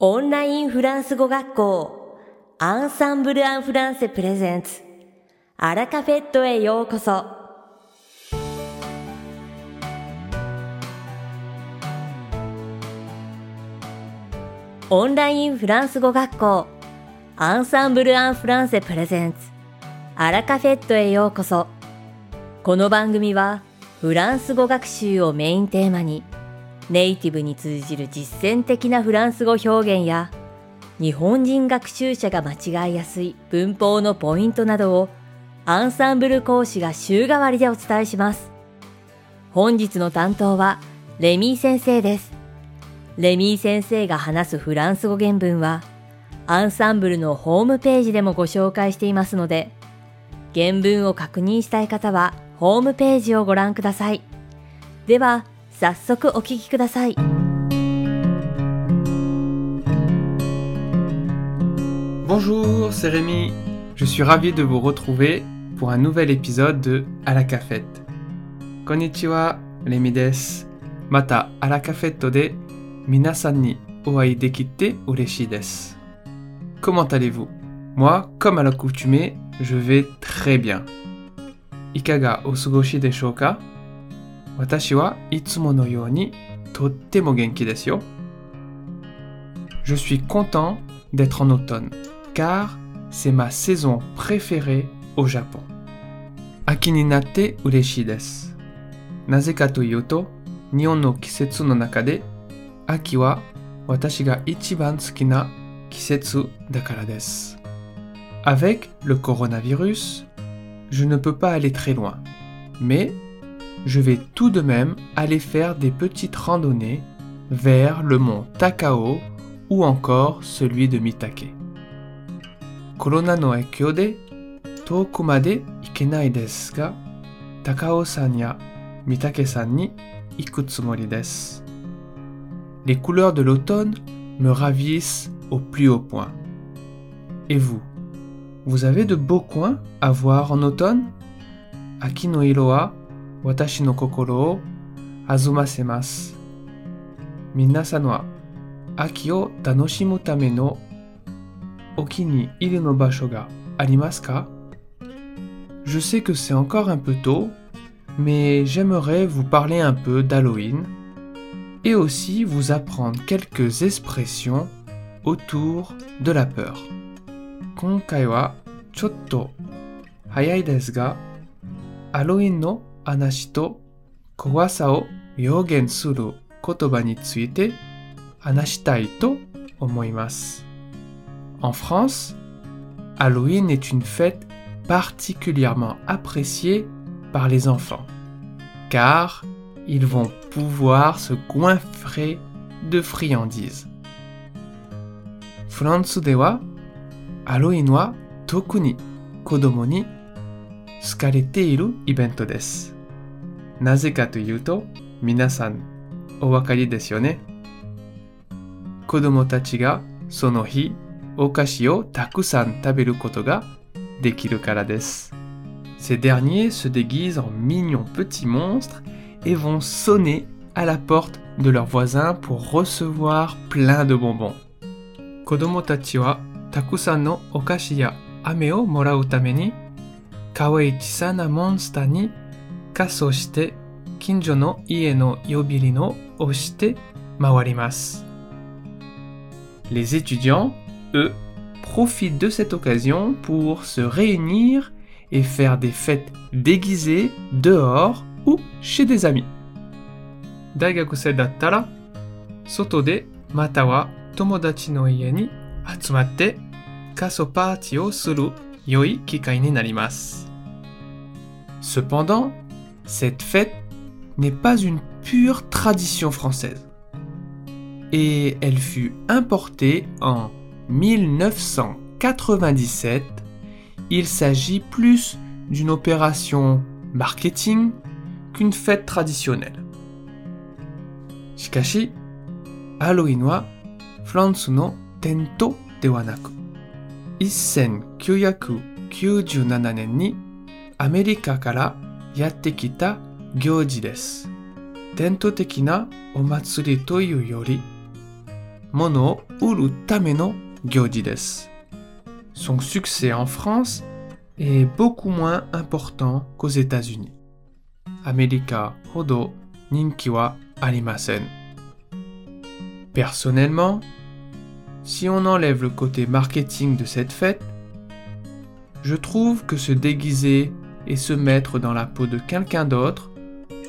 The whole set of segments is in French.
オンラインフランス語学校アンサンブル・アン・フランセプレゼンツ。アラカフェットへようこそ。オンラインフランス語学校アンサンブル・アン・フランセプレゼンツ。アラカフェットへようこそ。この番組はフランス語学習をメインテーマにネイティブに通じる実践的なフランス語表現や日本人学習者が間違いやすい文法のポイントなどをアンサンブル講師が週替わりでお伝えします。本日の担当はレミー先生です。レミー先生が話すフランス語原文はアンサンブルのホームページでもご紹介していますので原文を確認したい方はホームページをご覧ください。では早速お聞きください。 Bonjour, c'est Rémi. Je suis ravi de vous retrouver pour un nouvel épisode de À la cafette. Konnichiwa, Rémi desu. Mata à la cafette de minasan ni oai dekite ureshi desu. Comment allez-vous Moi, comme à l'accoutumée, je vais très bien. Ikaga o sugoshi desho ka Watashi wa itsumo no you ni tottemo genki desu yo. Je suis content d'être en automne, car c'est ma saison préférée au Japon. Aki ni natte ureshi desu. Naze ka toいうと、日本の季節の中で、秋は私が一番好きな季節だからです。Avec le coronavirus, je ne peux pas aller très loin, mais je vais tout de même aller faire des petites randonnées vers le mont Takao ou encore celui de Mitake. Corona. Les couleurs de l'automne me ravissent au plus haut point. Et vous? Vous avez de beaux coins à voir en automne? Aki no iro wa watashi no kokoro o azumasemasu. Minasan wa 秋を楽しむためのお気に入りの場所がありますか Je sais que c'est encore un peu tôt, mais j'aimerais vous parler un peu d'Halloween et aussi vous apprendre quelques expressions autour de la peur. 今回はちょっと早いですが、ハロウィンの 話と怖さを表現する言葉について Anashitai to omoimasu. En France, Halloween est une fête particulièrement appréciée par les enfants, car ils vont pouvoir se goinfrer de friandises. France de wa Halloween wa toku ni kodomo ni tsukarete iru ibento desu. Naze ka toい うと、皆さんお分かりですよね。子供たちがその日お菓子をたくさん食べることができるからです。Ces derniers se déguisent en mignons petits monstres et vont sonner à la porte de leurs voisins pour recevoir plein de bonbons. 子供たちはたくさんのお菓子や飴をもらうためにかわいい小さなモンスターに 仮装して近所の家の呼び鈴を押して回ります。Les étudiants, eux, profitent de cette occasion pour se réunir et faire des fêtes déguisées dehors ou chez des amis. 大学生だったら、外でまたは友達の家に集まって仮装パーティーをする良い機会になります。Cependant, cette fête n'est pas une pure tradition française et elle fut importée en 1997. Il s'agit plus d'une opération marketing qu'une fête traditionnelle. Shikashi, Halloween wa France no tento de wa naku. 1997年にアメリカから やってきた行事です。伝統的なお祭りというより mono uru tame no gyoji desu. Son succès en France est beaucoup moins important qu'aux États-Unis. Amerika hodo ninki wa arimasen. Personnellement, si on enlève le côté marketing de cette fête, je trouve que se déguiser et se mettre dans la peau de quelqu'un d'autre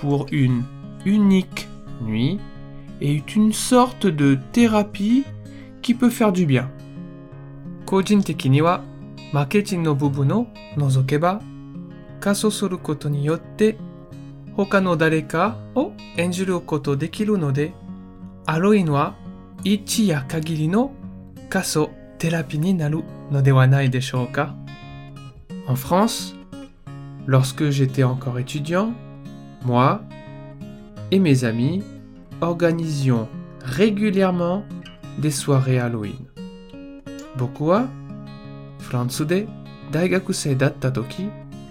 pour une unique nuit est une sorte de thérapie qui peut faire du bien. Kojin teki ni wa marketing no bubun o nozokeba kaso suru koto ni yotte hoka no dareka o enjuru koto dekiru node Halloween wa ichi ya kagiri no kaso thérapie ni naru no de wa nai deshou ka? En France, lorsque j'étais encore étudiant, moi et mes amis organisions régulièrement des soirées Halloween. Boku wa Frantsu de daigakusei datta toki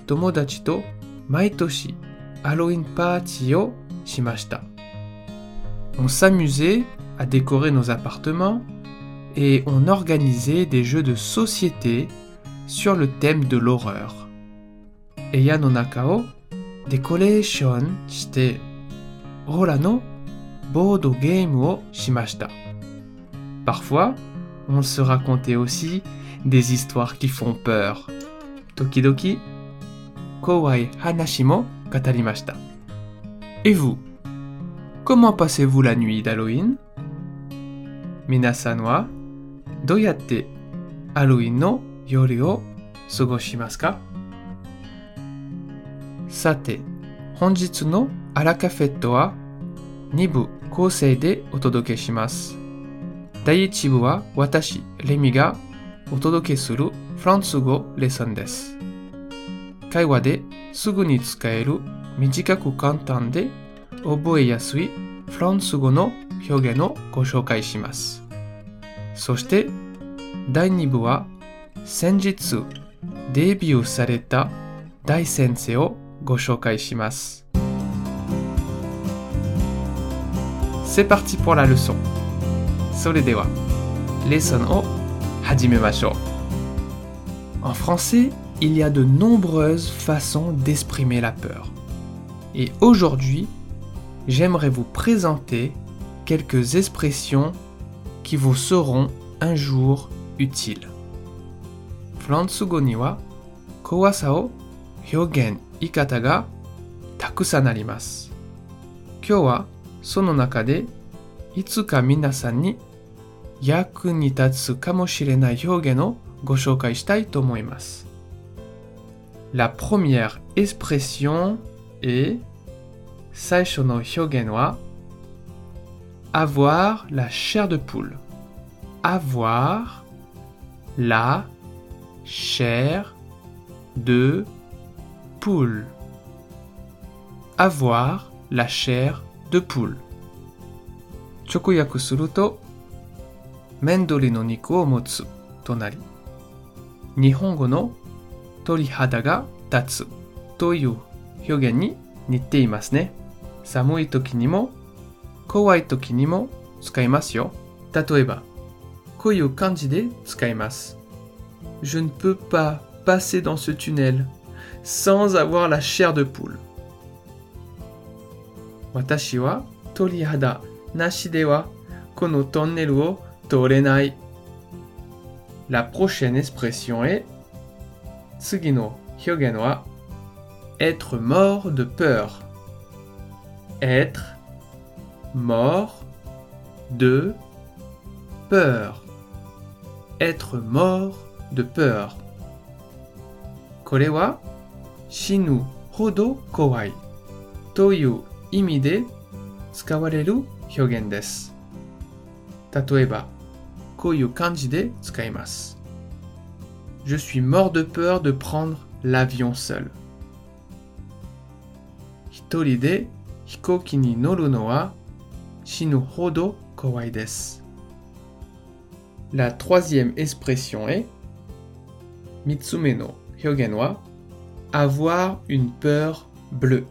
tomodachi to maitoshi Halloween party o shimashita. On s'amusait à décorer nos appartements et on organisait des jeux de société sur le thème de l'horreur. Parfois, on se racontait aussi des histoires qui font peur. Tokidoki, kowai hanashi mo katarimashita. Et vous Comment passez-vous la nuit d'Halloween? Minasan wa doyatte Halloween no yori o sugoshimasu ka さて、本日のアラカフェットは2部構成でお届けします。第1部は私、レミがお届けするフランス語レッスンです。会話ですぐに使える短く簡単で覚えやすいフランス語の表現をご紹介します。そして第2部は先日デビューされた大先生を ご紹介します。C'est parti pour la leçon. それでは、レッスンを始めましょう。En français, il y a de nombreuses façons d'exprimer la peur. Et aujourd'hui, j'aimerais vous présenter quelques expressions qui vous seront un jour utiles. フランス語には怖さを表現 言い方がたくさんあります。今日はその中でいつか皆さんに役に立つかもしれない表現をご紹介したいと思います。La première expression est 最初の表現は avoir la chair de poule. Avoir la chair de poule. poule. Avoir la chair de poule. Chokuyaku suruto, mendori no niku o motsu tonari. Nihongo no torihada ga tatsu toyu hyogen ni nitte imasu ne. Samui toki ni mo, kowai toki ni mo tsukaimasu yo. Tatoeba, koyu kanji de tsukaimasu? Je ne peux pas passer dans ce tunnel sans avoir la chair de poule. Watashi wa torihada nashi de wa kono tonnel wo torenai. La prochaine expression est tsugi no hyogen wa être mort de peur. Être mort de peur. Être mort de peur. Korewa Shinu Hodo Kowai Toyu Imide Tsukawareru Hyogen desu. Tatoeba, Koyu Kanji de Je suis mort de peur de prendre l'avion seul. Hitori de Hikoki ni noru no wa Shinu Hodo Kowai desu. La troisième expression est Mitsume no Hyogen wa avoir une peur bleue.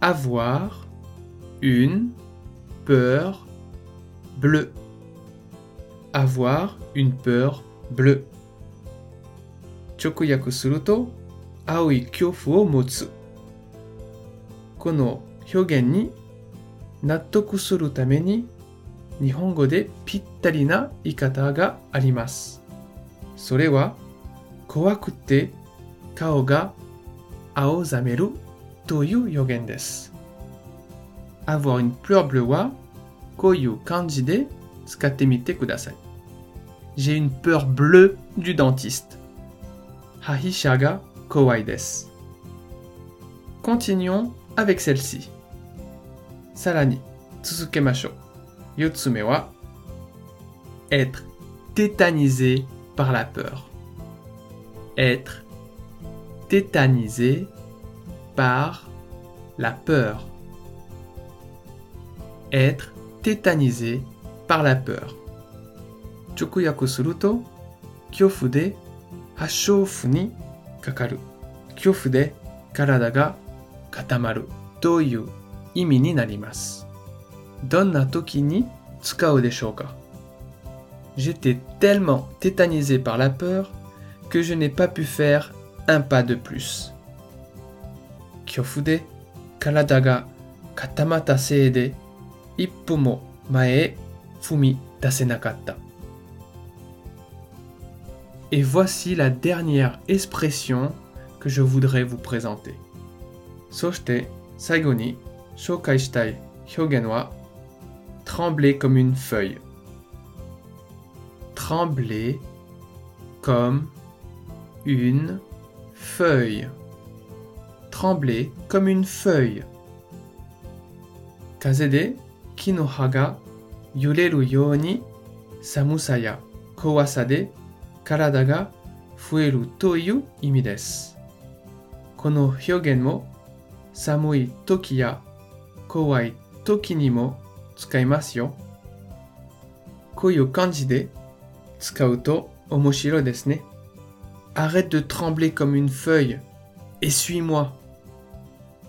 Avoir une peur bleu. Avoir une peur bleue. Chokuyaku suru to, aoi kyofu o motsu. Kono hyogen ni nattoku suru tame ni 日本語でぴったりな言い方があります。それは 怖くて顔が青ざめるという予言です。avoir une peur bleue はこういう感じで使ってみてください。J'ai une peur bleue du dentiste. 歯医者が怖いです。Continuons avec celle-ci. さらに続けましょう。4つ目は être tétanisé par la peur. Être tétanisé par la peur. Être tétanisé par la peur. 直訳すると恐怖で発症符にかかる恐怖で体が固まるという意味になりますどんな時に使うでしょうか J'étais tellement tétanisé par la peur que je n'ai pas pu faire un pas de plus. Kyofude, Kanada ga katamata seide, ippo mo mae fumi dasenakatta. Et voici la dernière expression que je voudrais vous présenter. Soshite, saigo ni, shokai shitai hyogen wa trembler comme une feuille. Trembler comme une feuille. Trembler comme une feuille. Kaze de ki no ha ga yureru you ni samusa ya kowasa de karada ga fueru toiyu imi desu. この表現も寒い時や怖い時にも使いますよ。こういう感じで使うと面白いですね。Arrête de trembler comme une feuille. Essuie-moi.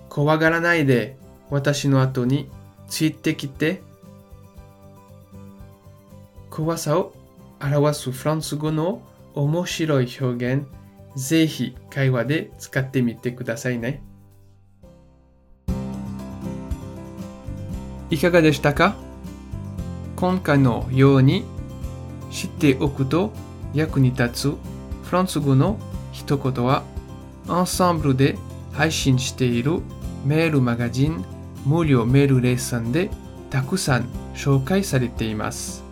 怖がらないで私の後についてきて。怖さを表すフランス語の面白い表現、ぜひ会話で使ってみてくださいね。いかがでしたか今回のように知っておくと役に立つフランス語の一言はアンサンブルで配信しているメールマガジン無料メールレッスンでたくさん紹介されています。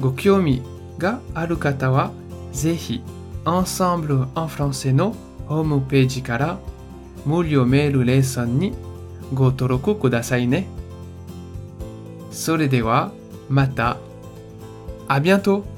ご興味がある方はぜひ Ensemble en français のホームページから無料メールレッスンにご登録くださいね。それではまた。あ bientôt!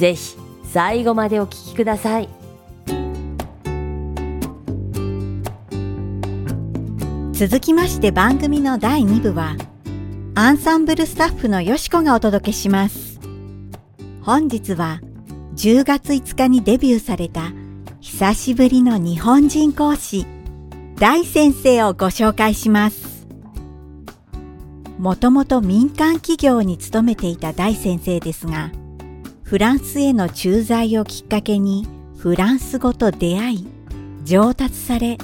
ぜひ最後までお聞きください。続きまして番組の第2部はアンサンブルスタッフのよしこがお届けします。本日は10月5日にデビューされた久しぶりの日本人講師大先生をご紹介します。もともと民間企業に勤めていた大先生ですが、フランスへの駐在をきっかけにフランス語と出会い、上達され、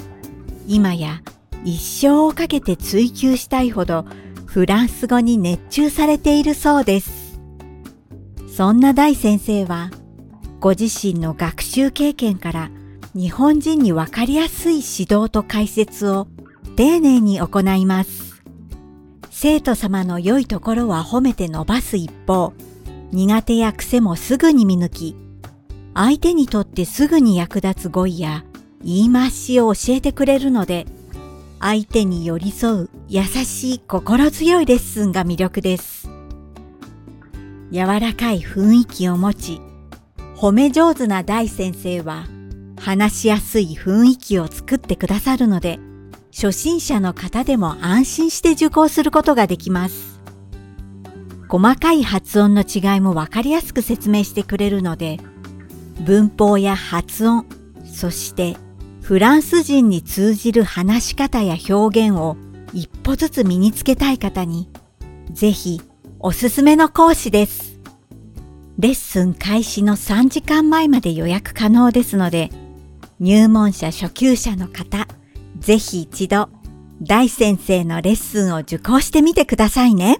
今や一生をかけて追求したいほどフランス語に熱中されているそうです。そんな大先生は、ご自身の学習経験から日本人にわかりやすい指導と解説を丁寧に行います。生徒様の良いところは褒めて伸ばす一方、苦手や癖もすぐに見抜き、相手にとってすぐに役立つ語彙や言い回しを教えてくれるので、相手に寄り添う優しい心強いレッスンが魅力です。柔らかい雰囲気を持ち、褒め上手な大先生は話しやすい雰囲気を作ってくださるので、初心者の方でも安心して受講することができます。細かい発音の違いもわかりやすく説明してくれるので、文法や発音、そしてフランス人に通じる話し方や表現を一歩ずつ身につけたい方に、ぜひおすすめの講師です。レッスン開始の3時間前まで予約可能ですので、入門者初級者の方、ぜひ一度、大先生のレッスンを受講してみてくださいね。